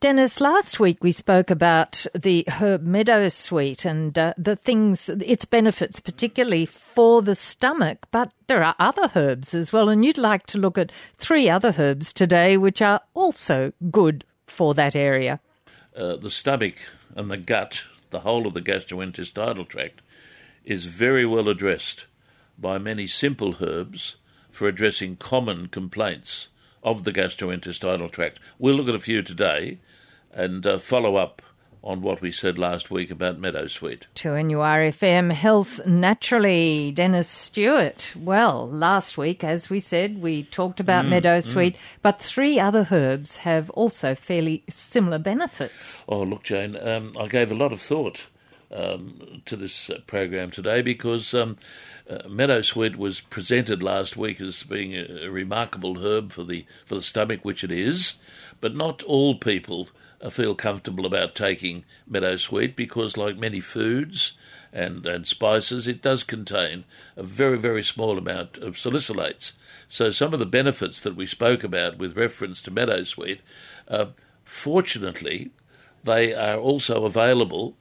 Dennis, last week we spoke about the herb meadowsweet and uh, the things, its benefits, particularly for the stomach, but there are other herbs as well. And you'd like to look at three other herbs today, which are also good for that area. Uh, the stomach and the gut, the whole of the gastrointestinal tract, is very well addressed by many simple herbs for addressing common complaints of the gastrointestinal tract. We'll look at a few today and uh, follow up on what we said last week about Meadowsweet. To NURFM Health Naturally, Dennis Stewart. Well, last week, as we said, we talked about mm, Meadowsweet, mm. but three other herbs have also fairly similar benefits. Oh, look, Jane, um, I gave a lot of thought um, to this uh, program today because um, uh, meadowsweet was presented last week as being a, a remarkable herb for the for the stomach, which it is, but not all people feel comfortable about taking meadowsweet because, like many foods and, and spices, it does contain a very, very small amount of salicylates. So, some of the benefits that we spoke about with reference to meadowsweet, uh, fortunately, they are also available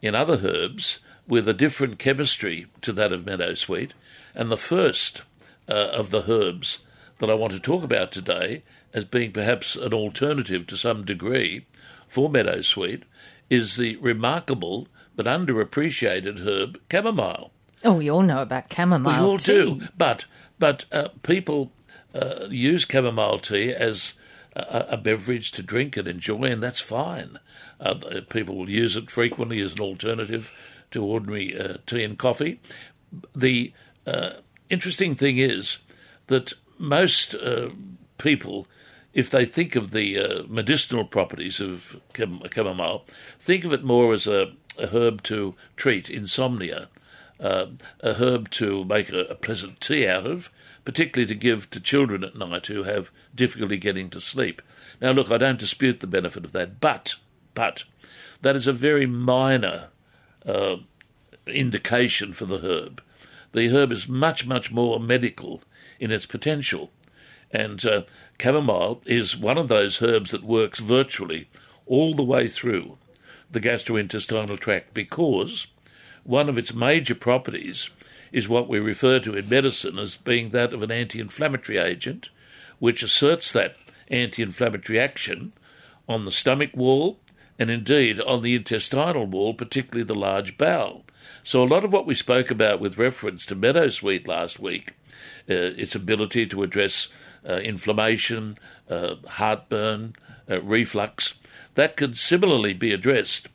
in other herbs with a different chemistry to that of meadowsweet. And the first uh, of the herbs that I want to talk about today as being perhaps an alternative to some degree for meadowsweet is the remarkable but underappreciated herb chamomile. Oh, we all know about chamomile. We all tea. do, but but uh, people uh, use chamomile tea as a, a, beverage to drink and enjoy, and that's fine. Uh, people will use it frequently as an alternative to ordinary uh, tea and coffee. The uh, interesting thing is that most uh, people if they think of the uh, medicinal properties of chamomile, think of it more as a, a herb to treat insomnia, uh, a herb to make a, a, pleasant tea out of, particularly to give to children at night who have difficulty getting to sleep. Now, look, I don't dispute the benefit of that, but but that is a very minor uh, indication for the herb. The herb is much much more medical in its potential, and uh, chamomile is one of those herbs that works virtually all the way through the gastrointestinal tract because one of its major properties is what we refer to in medicine as being that of an anti inflammatory agent, which asserts that anti inflammatory action on the stomach wall and indeed on the intestinal wall, particularly the large bowel. So, a lot of what we spoke about with reference to meadowsweet last week, uh, its ability to address inflammation, uh, heartburn, uh, reflux, that could similarly be addressed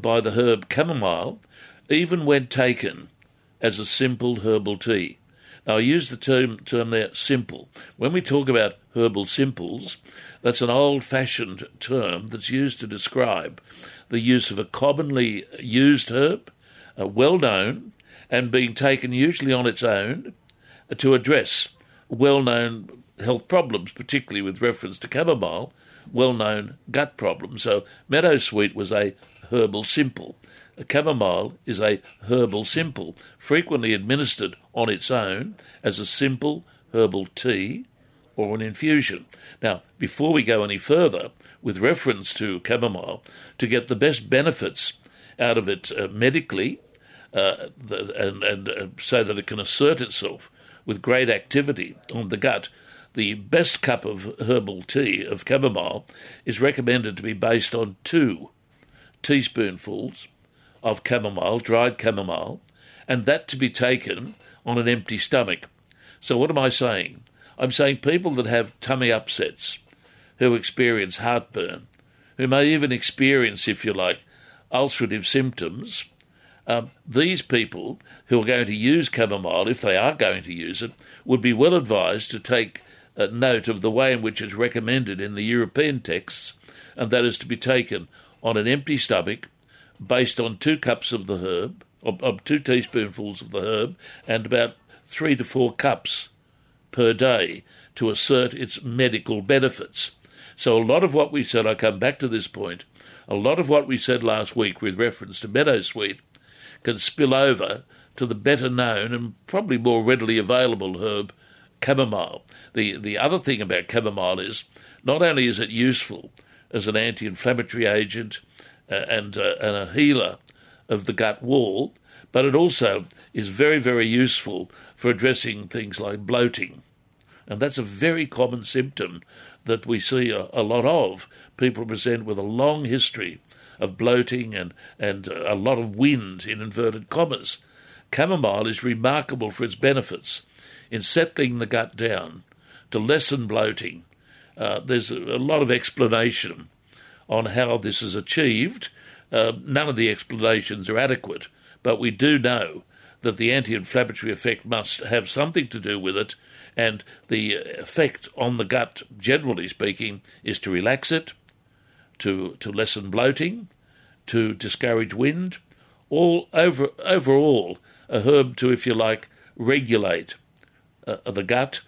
by the herb chamomile, even when taken as a simple herbal tea. Now, I use the term, term there simple. When we talk about herbal simples, that's an old fashioned term that's used to describe the use of a commonly used herb, uh, well known, and being taken usually on its own to address well known health problems, particularly with reference to chamomile, well known gut problems. So, meadowsweet was a herbal simple. A chamomile is a herbal simple, frequently administered on its own as a simple herbal tea or an infusion. Now, before we go any further, with reference to chamomile, to get the best benefits out of it uh, medically, uh, and, and uh, so that it can assert itself with great activity on the gut, the best cup of herbal tea of chamomile is recommended to be based on two teaspoonfuls of chamomile, dried chamomile, and that to be taken on an empty stomach. So, what am I saying? I'm saying people that have tummy upsets, who experience heartburn, who may even experience, if you like, ulcerative symptoms, um, these people who are going to use chamomile, if they are going to use it, would be well advised to take note of the way in which it's recommended in the European texts, and that is to be taken on an empty stomach, based on two cups of the herb, of, of two teaspoonfuls of the herb, and about three to four cups per day to assert its medical benefits. So, a lot of what we said, I come back to this point, a lot of what we said last week with reference to meadowsweet can spill over to the better known and probably more readily available herb chamomile. The the other thing about chamomile is not only is it useful as an anti inflammatory agent uh, and, uh, and a healer of the gut wall, but it also is very, very useful for addressing things like bloating. And that's a very common symptom that we see a, a lot of. People present with a long history of bloating and, and a lot of wind in inverted commas. Chamomile is remarkable for its benefits in settling the gut down to lessen bloating. Uh, there's a, lot of explanation on how this is achieved. Uh, none of the explanations are adequate, but we do know that the anti inflammatory effect must have something to do with it, and the effect on the gut, generally speaking, is to relax it, to, to lessen bloating, to discourage wind, all over overall a herb to, if you like, regulate uh, the gut,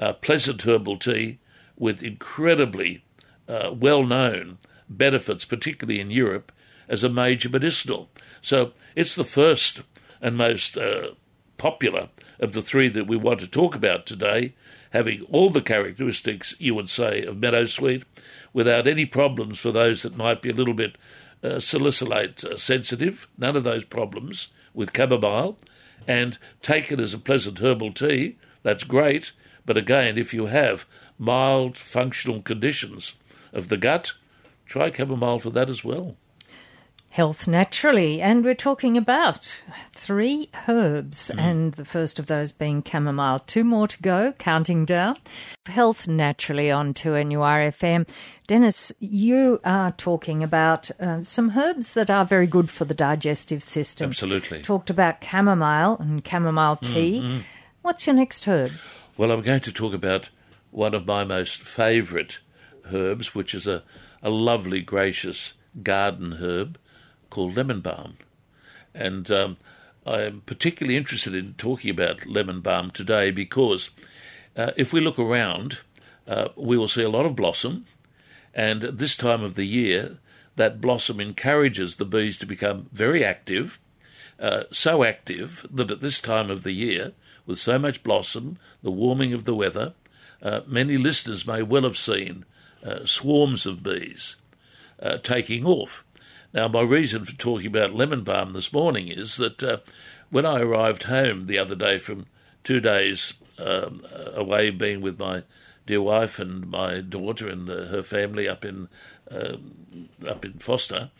a pleasant herbal tea with incredibly uh, well known benefits, particularly in Europe, as a major medicinal. So it's the first and most uh, popular of the three that we want to talk about today, having all the characteristics, you would say, of meadowsweet, without any problems for those that might be a little bit uh, salicylate uh, sensitive, none of those problems with chamomile, and take it as a pleasant herbal tea, that's great. But again, if you have mild functional conditions of the gut, try chamomile for that as well. Health Naturally, and we're talking about three herbs, mm. and the first of those being chamomile. Two more to go, counting down. Health Naturally on 2NURFM. Dennis, you are talking about uh, some herbs that are very good for the digestive system. Absolutely. Talked about chamomile and chamomile tea. Mm-hmm. What's your next herb? Well, I'm going to talk about one of my most favourite herbs, which is a, a lovely, gracious garden herb called lemon balm. And um, I'm particularly interested in talking about lemon balm today because uh, if we look around, uh, we will see a lot of blossom. And at this time of the year, that blossom encourages the bees to become very active, uh, so active that at this time of the year, with so much blossom, the warming of the weather, uh, many listeners may well have seen uh, swarms of bees uh, taking off. Now, my reason for talking about lemon balm this morning is that uh, when I arrived home the other day from two days um, away being with my dear wife and my daughter and her family up in uh, up in Forster,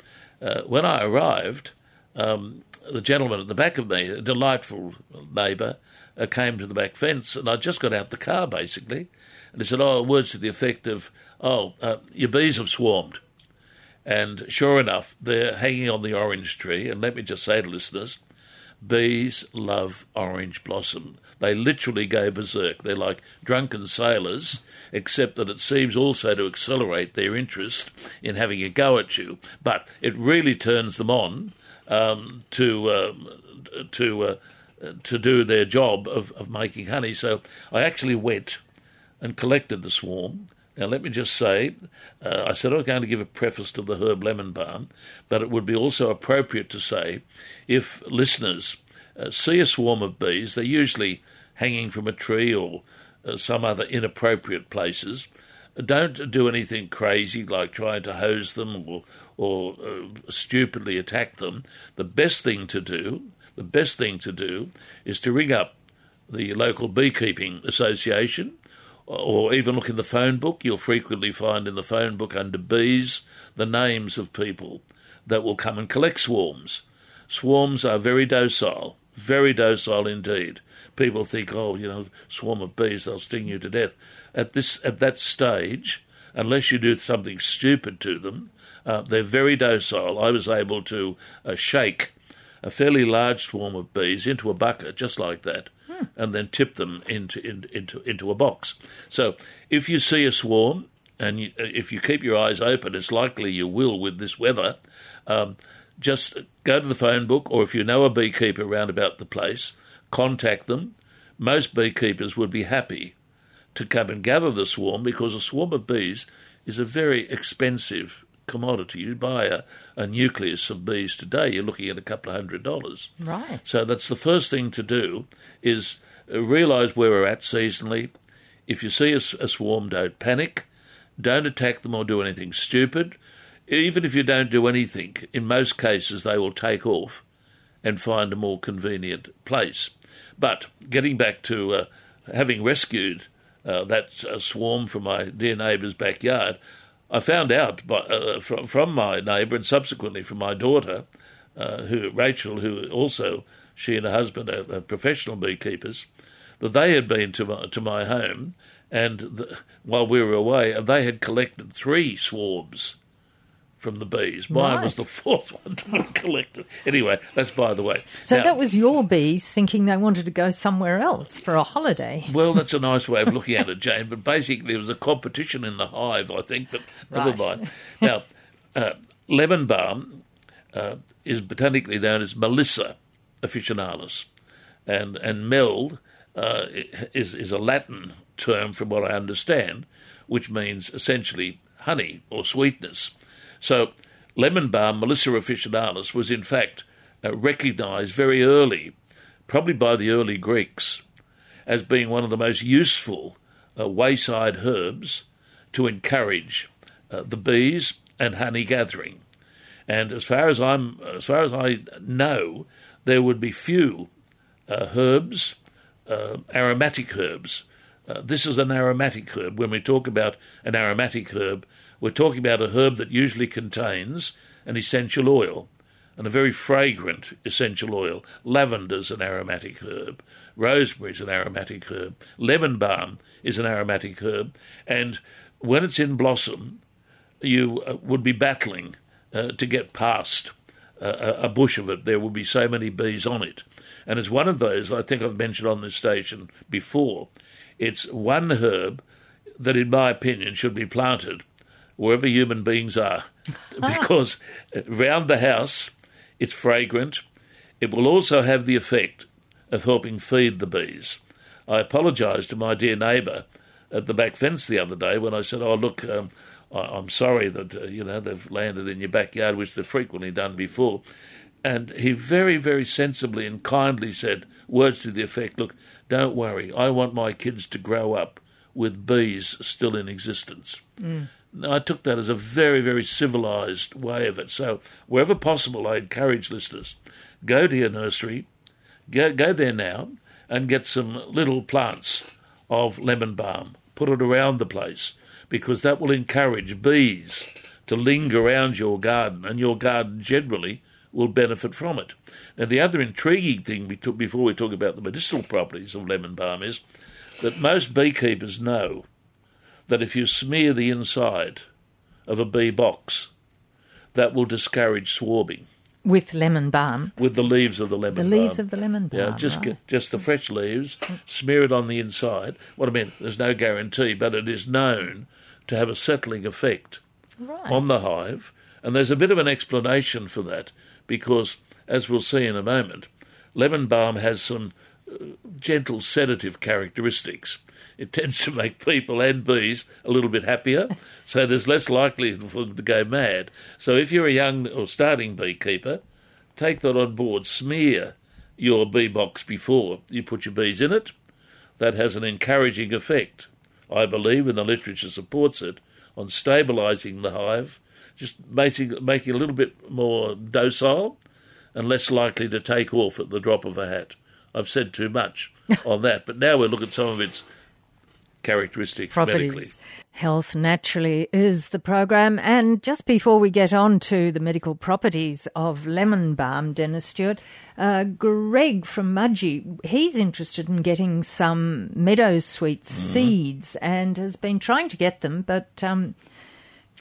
uh, when I arrived, um, the gentleman at the back of me, a delightful neighbour, uh, came to the back fence, and I just got out the car basically, and he said, "Oh, words to the effect of, oh, uh, your bees have swarmed." And sure enough, they're hanging on the orange tree. And let me just say to listeners, bees love orange blossom. They literally go berserk. They're like drunken sailors, except that it seems also to accelerate their interest in having a go at you. But it really turns them on um, to um, to uh, to do their job of, of making honey. So I actually went and collected the swarm now, let me just say, uh, I said I was going to give a preface to the herb lemon balm, but it would be also appropriate to say if listeners uh, see a swarm of bees, they're usually hanging from a tree or uh, some other inappropriate places. Don't do anything crazy like trying to hose them or, or uh, stupidly attack them. The best thing to do, the best thing to do, is to ring up the local beekeeping association or even look in the phone book, you'll frequently find in the phone book under bees the names of people that will come and collect swarms. Swarms are very docile, very docile indeed. People think, oh, you know, swarm of bees, they'll sting you to death. At this, at that stage, unless you do something stupid to them, uh, they're very docile. I was able to uh, shake a fairly large swarm of bees into a bucket, just like that, and then tip them into, in, into, into a box. So if you see a swarm, and you, if you keep your eyes open, it's likely you will with this weather. Um, just go to the phone book, or if you know a beekeeper around about the place, contact them. Most beekeepers would be happy to come and gather the swarm because a swarm of bees is a very expensive commodity. You buy a, a nucleus of bees today, you're looking at a couple of hundred dollars. Right. So that's the first thing to do is realise where we're at seasonally. If you see a, a swarm, don't panic. don't attack them or do anything stupid. Even if you don't do anything, in most cases they will take off and find a more convenient place. But getting back to uh, having rescued uh, that uh, swarm from my dear neighbour's backyard, I found out by, uh, from, from, my neighbour and subsequently from my daughter, uh, who Rachel, who also she and her husband are, are professional beekeepers, that they had been to my, to my home, and the, while we were away, they had collected three swarms from the bees. Mine right. was the fourth one to be collected. Anyway, that's by the way. So now, that was your bees thinking they wanted to go somewhere else for a holiday. Well, that's a nice way of looking at it, Jane. But basically, there was a competition in the hive, I think. But never right. mind. Now, uh, lemon balm uh, is botanically known as Melissa officinalis, and and mel uh, is is a Latin term, from what I understand, which means essentially honey or sweetness. So, lemon balm, Melissa officinalis, was in fact uh, recognized very early, probably by the early Greeks, as being one of the most useful uh, wayside herbs to encourage uh, the bees and honey gathering. And as far as I'm, as far as I know, there would be few uh, herbs, uh, aromatic herbs. Uh, this is an aromatic herb. When we talk about an aromatic herb, we're talking about a herb that usually contains an essential oil, and a very fragrant essential oil. Lavender's an aromatic herb. Rosemary's an aromatic herb. Lemon balm is an aromatic herb. And when it's in blossom, you uh, would be battling uh, to get past uh, a bush of it. There would be so many bees on it. And it's one of those, I think I've mentioned on this station before. It's one herb that, in my opinion, should be planted wherever human beings are, because round the house it's fragrant. It will also have the effect of helping feed the bees. I apologised to my dear neighbour at the back fence the other day when I said, "Oh, look, um, I, am sorry that uh, you know they've landed in your backyard, which they've frequently done before." And he very, very sensibly and kindly said words to the effect, "Look, don't worry. I want my kids to grow up with bees still in existence." Mm. I took that as a very, very civilised way of it. So, wherever possible, I encourage listeners go to your nursery, go, go there now, and get some little plants of lemon balm. Put it around the place because that will encourage bees to linger around your garden, and your garden generally will benefit from it. Now, the other intriguing thing before we talk about the medicinal properties of lemon balm is that most beekeepers know that if you smear the inside of a bee box, that will discourage swarming. With lemon balm. With the leaves of the lemon the balm. The leaves of the lemon balm. Yeah, just right. get, just the fresh leaves, smear it on the inside. What I mean, there's no guarantee, but it is known to have a settling effect right. on the hive. And there's a bit of an explanation for that because, as we'll see in a moment, lemon balm has some uh, gentle sedative characteristics it tends to make people and bees a little bit happier. so there's less likelihood for them to go mad. So if you're a young or starting beekeeper, take that on board. Smear your bee box before you put your bees in it. That has an encouraging effect, I believe, and the literature supports it, on stabilising the hive, just making, making it a little bit more docile and less likely to take off at the drop of a hat. I've said too much on that, but now we'll look at some of its characteristics Properties. medically. Health Naturally is the program. And just before we get on to the medical properties of lemon balm, Dennis Stewart, uh, Greg from Mudgee, he's interested in getting some meadow sweet mm-hmm. seeds and has been trying to get them, but um,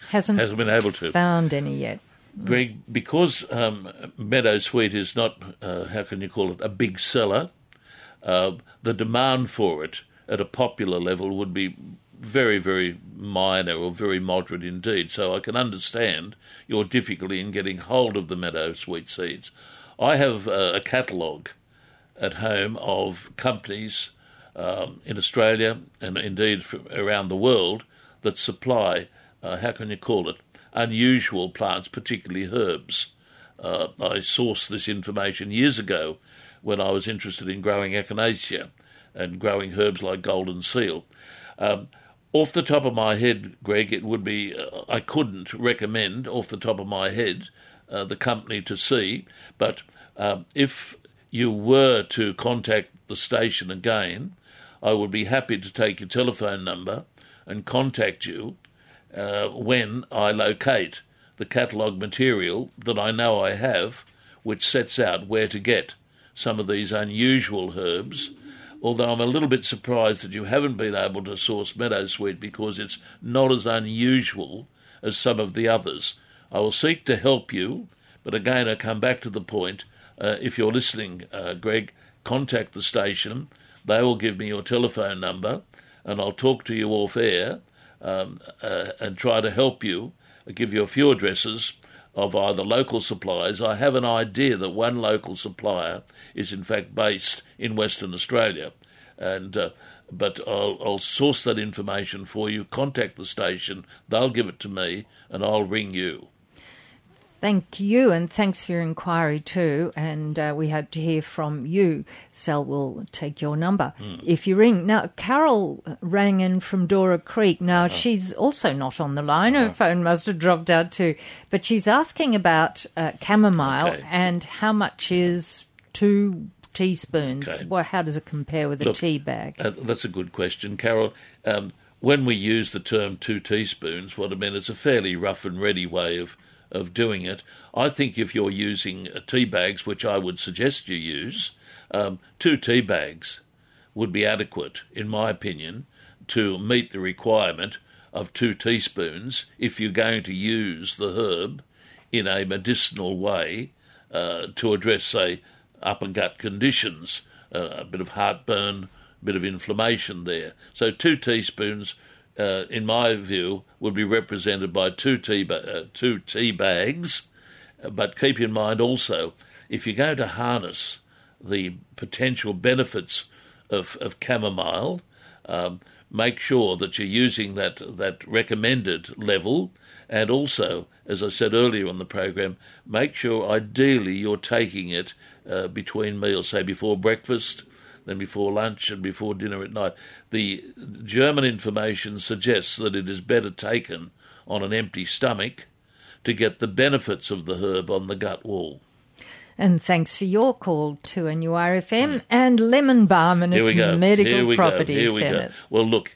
hasn't, hasn't been able to found any yet. Greg, because um, meadow sweet is not, uh, how can you call it, a big seller, uh, the demand for it at a popular level would be very, very minor or very moderate indeed. So I can understand your difficulty in getting hold of the meadow sweet seeds. I have a, a catalogue at home of companies um, in Australia and indeed around the world that supply, uh, how can you call it, unusual plants, particularly herbs. Uh, I sourced this information years ago when I was interested in growing echinacea and growing herbs like golden seal. Um, off the top of my head, Greg, it would be uh, I couldn't recommend off the top of my head uh, the company to see, but um, if you were to contact the station again, I would be happy to take your telephone number and contact you uh, when I locate the catalogue material that I know I have, which sets out where to get some of these unusual herbs. Although I'm a little bit surprised that you haven't been able to source meadowsweet because it's not as unusual as some of the others. I will seek to help you, but again, I come back to the point. Uh, if you're listening, uh, Greg, contact the station. They will give me your telephone number, and I'll talk to you off air um, uh, and try to help you, give you a few addresses of either local suppliers. I have an idea that one local supplier is in fact based in Western Australia, and uh, but I'll, I'll, source that information for you. Contact the station; they'll give it to me, and I'll ring you. Thank you, and thanks for your inquiry too. And uh, we hope to hear from you. Sal will take your number mm. if you ring. Now, Carol rang in from Dora Creek. Now, uh she's also not on the line. Her uh phone must have dropped out too. But she's asking about uh, chamomile okay. and how much is two teaspoons. Okay. Well, how does it compare with Look, a tea bag? Uh, that's a good question, Carol. Um, when we use the term two teaspoons, what I mean, it's a fairly rough and ready way of of doing it. I think if you're using tea bags, which I would suggest you use, um, two tea bags would be adequate, in my opinion, to meet the requirement of two teaspoons if you're going to use the herb in a medicinal way uh, to address, say, upper gut conditions, uh, a bit of heartburn, a bit of inflammation there. So, two teaspoons uh, in my view, would be represented by two tea, ba- uh, two tea bags. But keep in mind also, if you're going to harness the potential benefits of, of chamomile, um, make sure that you're using that, that recommended level. And also, as I said earlier on the program, make sure ideally you're taking it uh, between meals, say before breakfast then before lunch and before dinner at night. The German information suggests that it is better taken on an empty stomach to get the benefits of the herb on the gut wall. And thanks for your call to NURFM mm. and lemon balm and its medical properties, Dennis. Go. Well, look,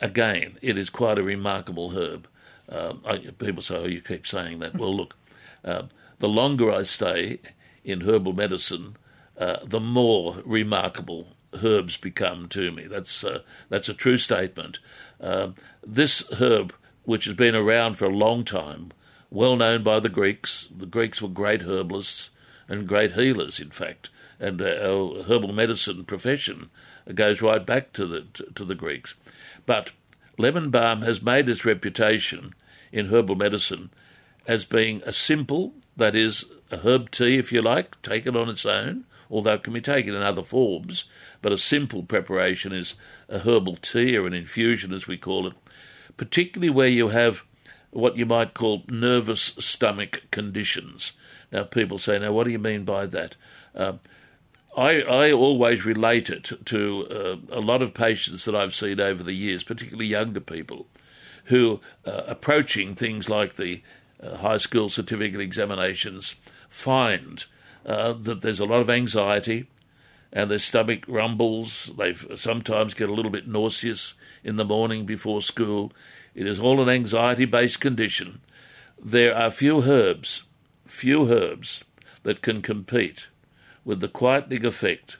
again, it is quite a remarkable herb. Um, I, people say, oh, you keep saying that. well, look, uh, the longer I stay in herbal medicine, uh, the more remarkable herbs become to me. That's uh, that's a true statement. Uh, this herb, which has been around for a long time, well known by the Greeks. The Greeks were great herbalists and great healers, in fact, and uh, our herbal medicine profession goes right back to the to the Greeks. But lemon balm has made its reputation in herbal medicine as being a simple, that is, a herb tea, if you like, taken on its own, although it can be taken in other forms. But a simple preparation is a herbal tea or an infusion, as we call it, particularly where you have what you might call nervous stomach conditions. Now, people say, now, what do you mean by that? Uh, I, I always relate it to uh, a lot of patients that I've seen over the years, particularly younger people, who uh, approaching things like the uh, high school certificate examinations find uh, that there's a lot of anxiety and their stomach rumbles. They sometimes get a little bit nauseous in the morning before school. It is all an anxiety based condition. There are few herbs, few herbs that can compete with the quietening effect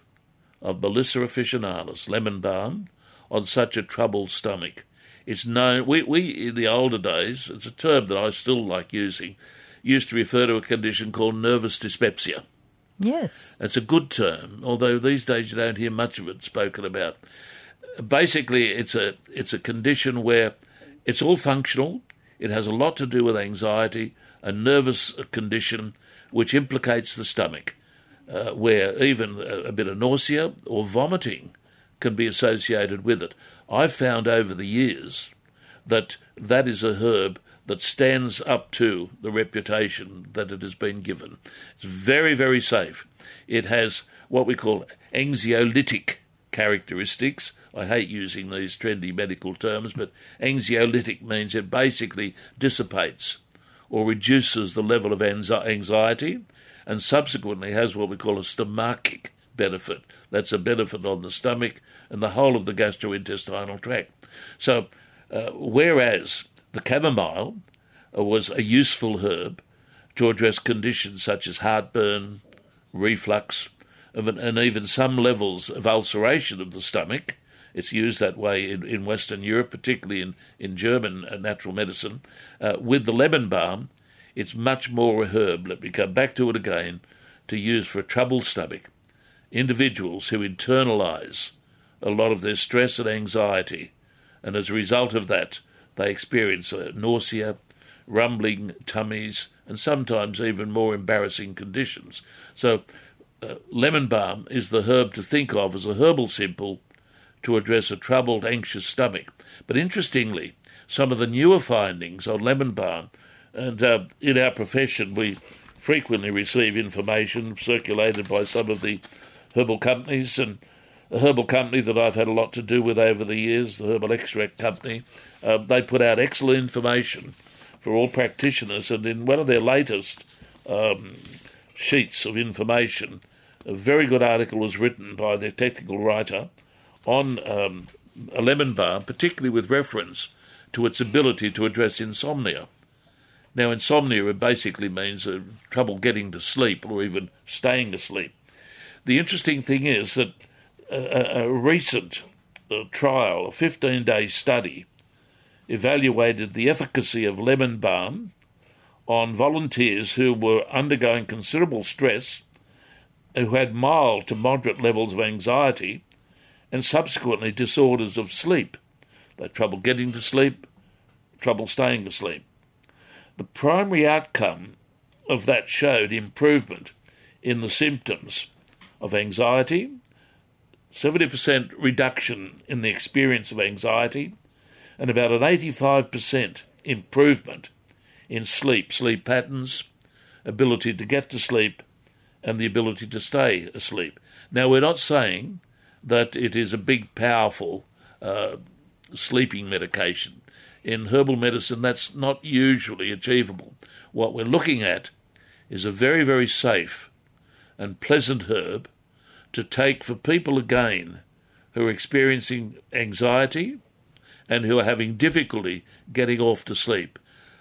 of Melissa officinalis, lemon balm, on such a troubled stomach. It's known, we, we in the older days, it's a term that I still like using, used to refer to a condition called nervous dyspepsia. Yes. It's a good term, although these days you don't hear much of it spoken about. Basically, it's a it's a condition where it's all functional. It has a lot to do with anxiety, a nervous condition which implicates the stomach, uh, where even a, a bit of nausea or vomiting can be associated with it. I've found over the years that that is a herb that stands up to the reputation that it has been given. It's very, very safe. It has what we call anxiolytic characteristics. I hate using these trendy medical terms, but anxiolytic means it basically dissipates or reduces the level of anxiety and subsequently has what we call a stomachic benefit. That's a benefit on the stomach and the whole of the gastrointestinal tract. So, uh, whereas the chamomile was a useful herb to address conditions such as heartburn, reflux, and even some levels of ulceration of the stomach. It's used that way in, in Western Europe, particularly in, in German uh, natural medicine. Uh, with the lemon balm, it's much more a herb, let me come back to it again, to use for a troubled stomach. Individuals who internalize a lot of their stress and anxiety, and as a result of that, they experience uh, nausea, rumbling tummies, and sometimes even more embarrassing conditions. So, uh, lemon balm is the herb to think of as a herbal simple to address a troubled, anxious stomach. But interestingly, some of the newer findings on lemon balm, and uh, in our profession, we frequently receive information circulated by some of the herbal companies, and a herbal company that I've had a lot to do with over the years, the Herbal Extract Company, uh, they put out excellent information for all practitioners, and in one of their latest um, sheets of information, a very good article was written by their technical writer on um, a lemon balm, particularly with reference to its ability to address insomnia. Now, insomnia basically means uh, trouble getting to sleep or even staying asleep. The interesting thing is that a, a recent uh, trial, a 15 day study, evaluated the efficacy of lemon balm on volunteers who were undergoing considerable stress who had mild to moderate levels of anxiety and subsequently disorders of sleep. They had trouble getting to sleep, trouble staying asleep. The primary outcome of that showed improvement in the symptoms of anxiety, 70% reduction in the experience of anxiety, and about an 85% improvement in sleep, sleep patterns, ability to get to sleep, and the ability to stay asleep. Now, we're not saying that it is a big, powerful uh, sleeping medication. In herbal medicine, that's not usually achievable. What we're looking at is a very, very safe and pleasant herb to take for people again who are experiencing anxiety and who are having difficulty getting off to sleep.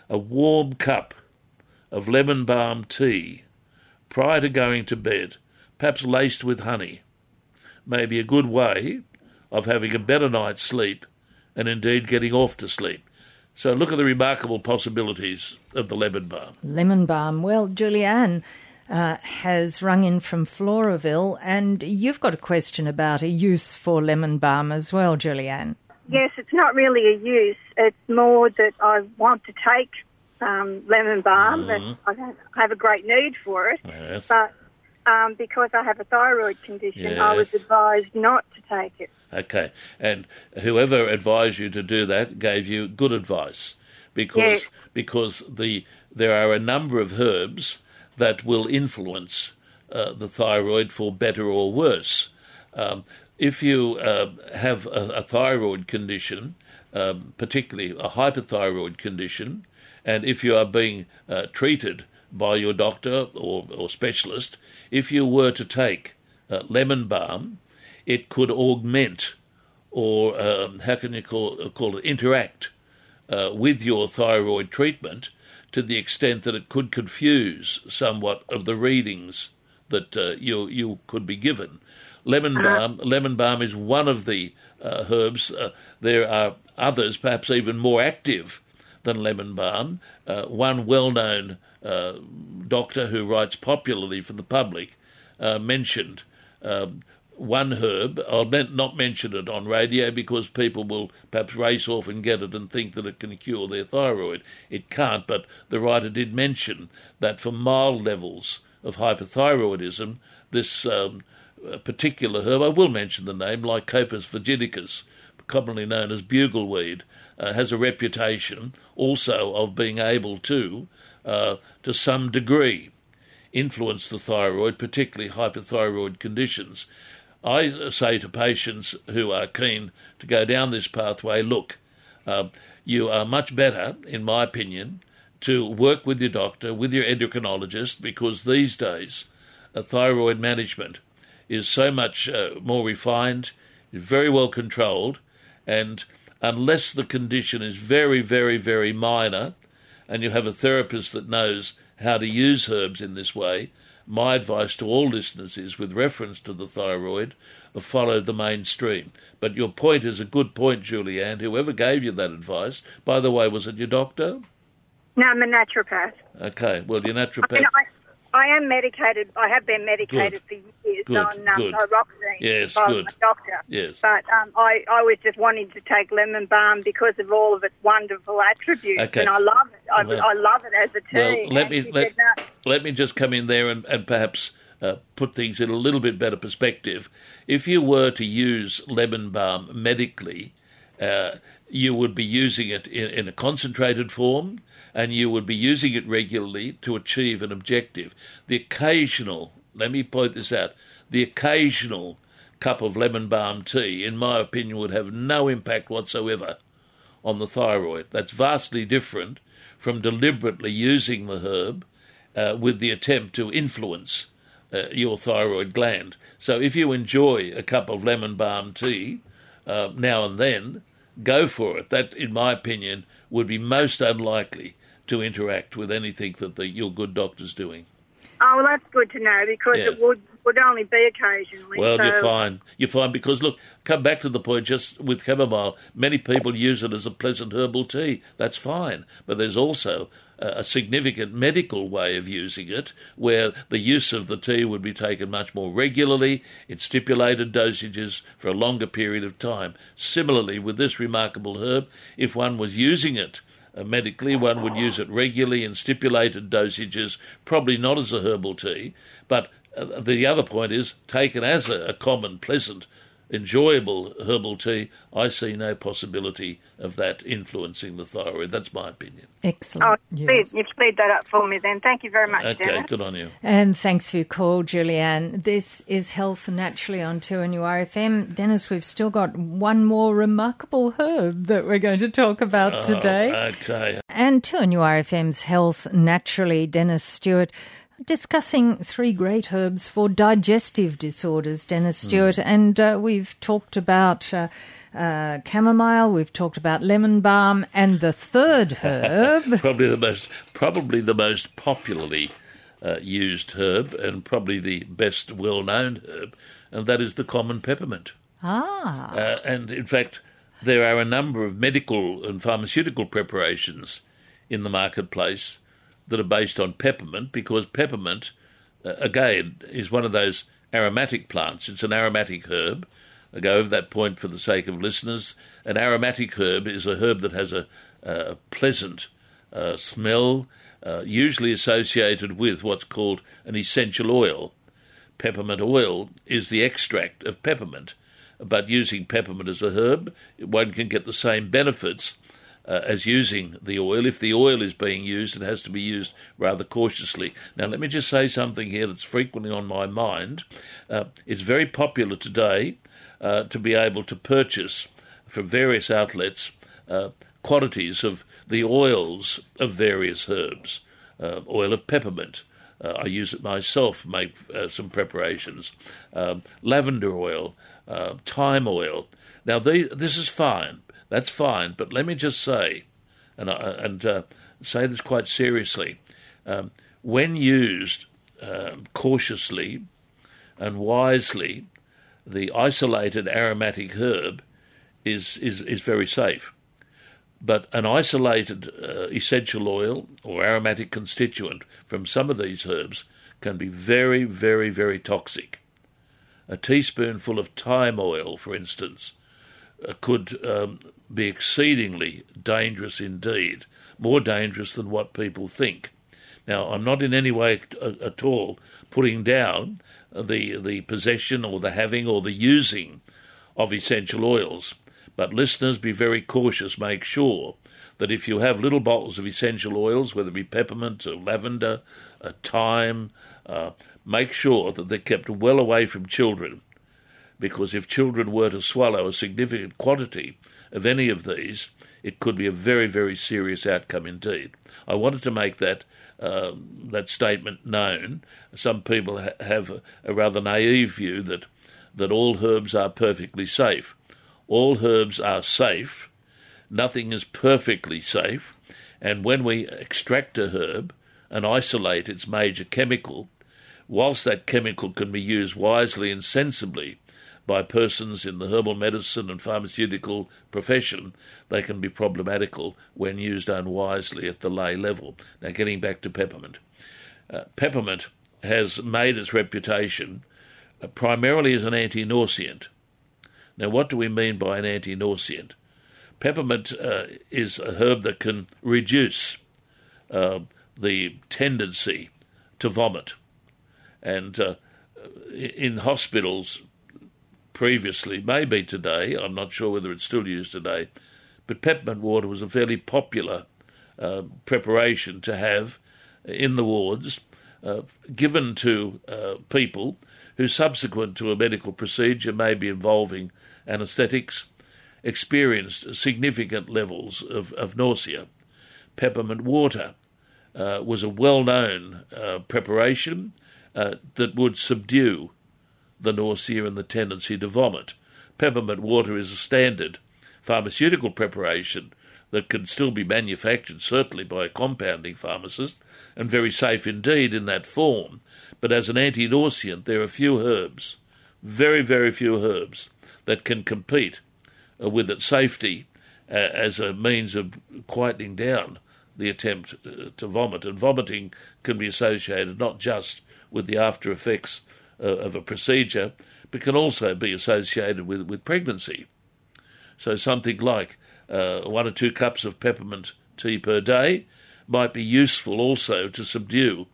A warm cup of lemon balm tea prior to going to bed, perhaps laced with honey, may be a good way of having a better night's sleep and indeed getting off to sleep. So look at the remarkable possibilities of the lemon balm. Lemon balm. Well, Julianne uh, has rung in from Floraville, and you've got a question about a use for lemon balm as well, Julianne. Yes, it's not really a use. It's more that I want to take um, lemon balm. Mm. I have a great need for it. Yes. But um, because I have a thyroid condition, yes. I was advised not to take it. Okay. And whoever advised you to do that gave you good advice because yes. because the there are a number of herbs that will influence uh, the thyroid for better or worse. Um, if you uh, have a, a, thyroid condition, um, particularly a hyperthyroid condition, and if you are being uh, treated by your doctor or, or, specialist, if you were to take uh, lemon balm, it could augment or um, how can you call, call it interact uh, with your thyroid treatment to the extent that it could confuse somewhat of the readings that uh, you you could be given. Lemon uh-huh. balm, lemon balm is one of the uh, herbs. Uh, there are others, perhaps even more active than lemon balm. Uh, one well-known uh, doctor who writes popularly for the public uh, mentioned um, one herb. I'll not mention it on radio because people will perhaps race off and get it and think that it can cure their thyroid. It can't, but the writer did mention that for mild levels of hypothyroidism, this um, particular herb, I will mention the name, Lycopus virginicus, commonly known as bugleweed, uh, has a reputation also of being able to, uh, to some degree, influence the thyroid, particularly hypothyroid conditions. I say to patients who are keen to go down this pathway, look, uh, you are much better, in my opinion, to work with your doctor, with your endocrinologist, because these days, uh, thyroid management is so much uh, more refined, very well controlled, and unless the condition is very, very, very minor, and you have a therapist that knows how to use herbs in this way, my advice to all listeners is, with reference to the thyroid, follow the mainstream. But your point is a good point, Julianne. Whoever gave you that advice, by the way, was it your doctor? No, I'm a naturopath. Okay, well, your naturopath. I, mean, I, I am medicated. I have been medicated Good. for years Good, on um, good. thyroxine Yes, by good. my doctor. Yes. But um, I, I was just wanting to take lemon balm because of all of its wonderful attributes, Okay. and I love it. I, Well- I love it as a tea. Well, let me let, "No, let me just come in there and, and perhaps uh, put things in a little bit better perspective. If you were to use lemon balm medically, uh, you would be using it in, in a concentrated form, and you would be using it regularly to achieve an objective. The occasional, let me point this out, the occasional cup of lemon balm tea, in my opinion, would have no impact whatsoever on the thyroid. That's vastly different from deliberately using the herb uh, with the attempt to influence uh, your thyroid gland. So if you enjoy a cup of lemon balm tea uh, now and then, go for it. That, in my opinion, would be most unlikely to interact with anything that the, your good doctor's doing. Oh, well, that's good to know because Yes. it would would only be occasionally. Well, so, you're fine. You're fine because look, come back to the point. Just with chamomile, many people use it as a pleasant herbal tea. That's fine, but there's also a significant medical way of using it, where the use of the tea would be taken much more regularly in stipulated dosages for a longer period of time. Similarly, with this remarkable herb, if one was using it medically, one would use it regularly in stipulated dosages, probably not as a herbal tea, but uh, the other point is taken as a, a common, pleasant, enjoyable herbal tea. I see no possibility of that influencing the thyroid. That's my opinion. Oh, Excellent. speed, Yes. you've speed that up for me then. Thank you very much, Okay, Dennis. good on you. And thanks for your call, Julianne. This is Health Naturally on 2NURFM. Dennis, we've still got one more remarkable herb that we're going to talk about oh, today. Oh, okay. And 2NURFM's Health Naturally, Dennis Stewart. Discussing three great herbs for digestive disorders, Dennis Stewart. And uh, we've talked about uh, uh, chamomile, we've talked about lemon balm, and the third herb. Probably the most, probably the most popularly uh, used herb, and probably the best well-known herb, and that is the common peppermint. ah. Uh, and in fact, there are a number of medical and pharmaceutical preparations in the marketplace that are based on peppermint because peppermint, uh, again, is one of those aromatic plants. It's an aromatic herb. I go over that point for the sake of listeners. An aromatic herb is a herb that has a, a pleasant uh, smell, uh, usually associated with what's called an essential oil. Peppermint oil is the extract of peppermint, but using peppermint as a herb, one can get the same benefits uh, as using the oil. If the oil is being used, it has to be used rather cautiously. Now, let me just say something here that's frequently on my mind. Uh, it's very popular today uh, to be able to purchase from various outlets uh, quantities of the oils of various herbs. Uh, oil of peppermint. Uh, I use it myself, make some preparations. Um, lavender oil, thyme oil. Now, the, this is fine. That's fine. But let me just say, and, I, and uh, say this quite seriously, um, when used um cautiously and wisely, the isolated aromatic herb is, is, is very safe. But an isolated uh, essential oil or aromatic constituent from some of these herbs can be very, very, very toxic. A teaspoonful of thyme oil, for instance, uh, could um, be exceedingly dangerous indeed, more dangerous than what people think. Now, I'm not in any way at all putting down the the possession or the having or the using of essential oils, but listeners, be very cautious. Make sure that if you have little bottles of essential oils, whether it be peppermint or lavender, uh, thyme, uh, make sure that they're kept well away from children because if children were to swallow a significant quantity of any of these, it could be a very, very serious outcome indeed. I wanted to make that uh, that statement known. Some people ha- have a, a rather naive view that that all herbs are perfectly safe. All herbs are safe. Nothing is perfectly safe. And when we extract a herb and isolate its major chemical, whilst that chemical can be used wisely and sensibly by persons in the herbal medicine and pharmaceutical profession, they can be problematical when used unwisely at the lay level. Now, getting back to peppermint. Uh, peppermint has made its reputation uh, primarily as an anti nauseant. Now, what do we mean by an anti nauseant? Peppermint uh, is a herb that can reduce uh, the tendency to vomit. And uh, in hospitals, previously, maybe today, I'm not sure whether it's still used today, but peppermint water was a fairly popular uh, preparation to have in the wards, uh, given to uh, people who, subsequent to a medical procedure, maybe involving anaesthetics, experienced significant levels of, of nausea. Peppermint water uh, was a well known uh, preparation uh, that would subdue the nausea and the tendency to vomit. Peppermint water is a standard pharmaceutical preparation that can still be manufactured, certainly by a compounding pharmacist, and very safe indeed in that form. But as an anti nauseant, there are few herbs, very, very few herbs, that can compete uh, with its safety uh, as a means of quieting down the attempt uh, to vomit. And vomiting can be associated not just with the after effects of a procedure, but can also be associated with, with pregnancy. So something like uh, one or two cups of peppermint tea per day might be useful also to subdue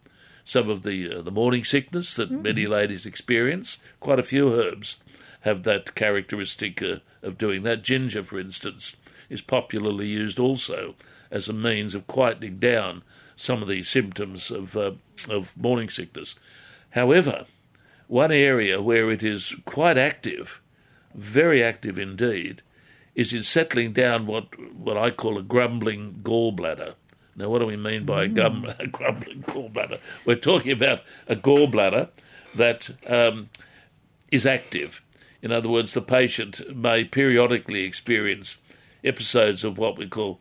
some of the uh, the morning sickness that mm. many ladies experience. Quite a few herbs have that characteristic uh, of doing that. Ginger, for instance, is popularly used also as a means of quietening down some of the symptoms of uh, of morning sickness. However, one area where it is quite active, very active indeed, is in settling down what, what I call a grumbling gallbladder. Now, what do we mean by mm. a, gum, a, grumbling gallbladder? We're talking about a gallbladder that um, is active. In other words, the patient may periodically experience episodes of what we call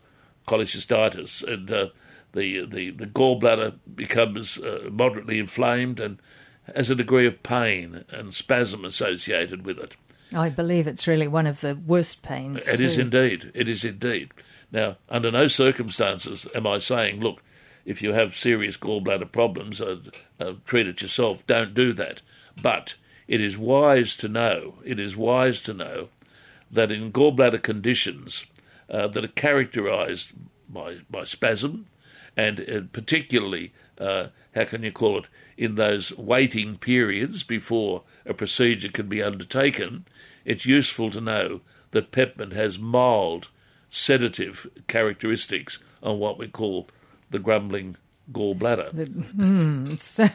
cholecystitis, and uh, the, the, the gallbladder becomes uh, moderately inflamed and has a degree of pain and spasm associated with it. I believe it's really one of the worst pains. It too. is indeed. It is indeed. Now, under no circumstances am I saying, look, if you have serious gallbladder problems, uh, uh, treat it yourself. Don't do that. But it is wise to know, it is wise to know that in gallbladder conditions uh, that are characterized by, by spasm, and uh, particularly, uh, how can you call it, in those waiting periods before a procedure can be undertaken, it's useful to know that peppermint has mild sedative characteristics on what we call the grumbling gallbladder. Mm, so,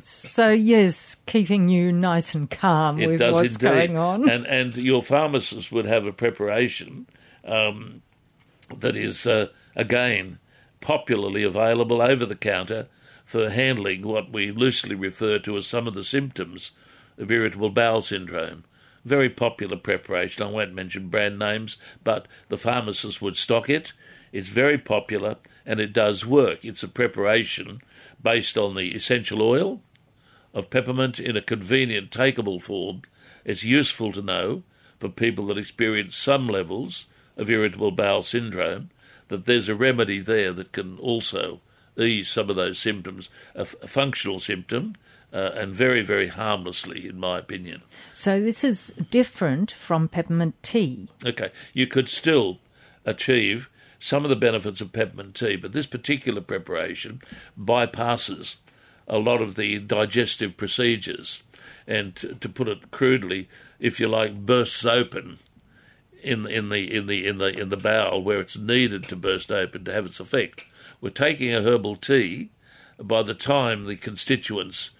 so, yes, keeping you nice and calm it with does what's indeed. going on. And, and your pharmacist would have a preparation um, that is, uh, again, popularly available over the counter for handling what we loosely refer to as some of the symptoms of irritable bowel syndrome. Very popular preparation. I won't mention brand names, but the pharmacist would stock it. It's very popular and it does work. It's a preparation based on the essential oil of peppermint in a convenient, takeable form. It's useful to know for people that experience some levels of irritable bowel syndrome that there's a remedy there that can also ease some of those symptoms, a, f- a functional symptom, uh, and very, very harmlessly, in my opinion. So this is different from peppermint tea. Okay, you could still achieve some of the benefits of peppermint tea, but this particular preparation bypasses a lot of the digestive procedures, and to, to put it crudely, if you like, bursts open in in the in the in the in the bowel where it's needed to burst open to have its effect We're taking a herbal tea by the time the constituents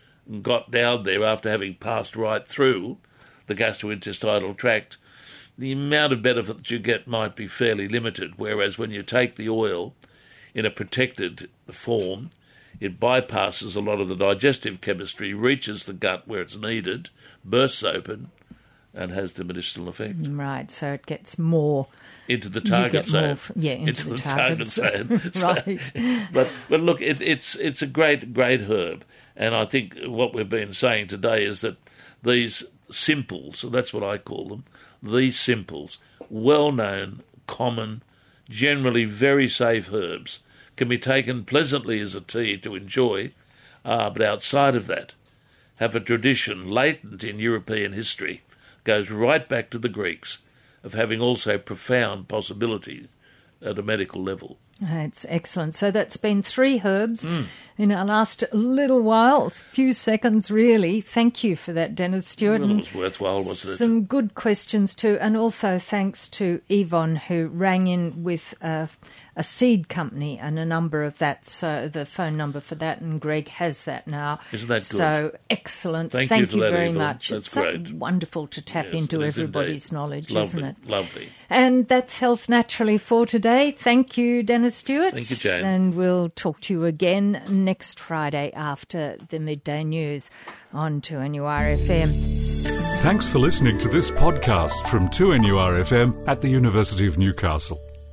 got down there after having passed right through the gastrointestinal tract, the amount of benefit that you get might be fairly limited. Whereas when you take the oil in a protected form, it bypasses a lot of the digestive chemistry, reaches the gut where it's needed, bursts open, and has the medicinal effect. Right, so it gets more into the target zone. More, yeah, into, into the, the, target, target zone. right. but but look, it, it's it's a great great herb, and I think what we've been saying today is that these simples, that's what I call them, these simples, well known, common, generally very safe herbs, can be taken pleasantly as a tea to enjoy, uh, but outside of that, have a tradition latent in European history, goes right back to the Greeks, of having also profound possibilities at a medical level. That's excellent. So that's been three herbs mm. in our last little while, few seconds really. Thank you for that, Dennis Stewart. Well, it was worthwhile, wasn't it? Some good questions too, and also thanks to Yvonne who rang in with uh, a seed company and a number of that. So the phone number for that, and Greg has that now. Isn't that good? So excellent. Thank, Thank you, you very Yvonne. much. That's it's great. so wonderful to tap yes, into everybody's indeed. knowledge, Lovely, isn't it? Lovely. And that's Health Naturally for today. Thank you, Dennis Stewart. Thank you, Jane. And we'll talk to you again next Friday after the midday news on 2NURFM. Thanks for listening to this podcast from 2NURFM at the University of Newcastle.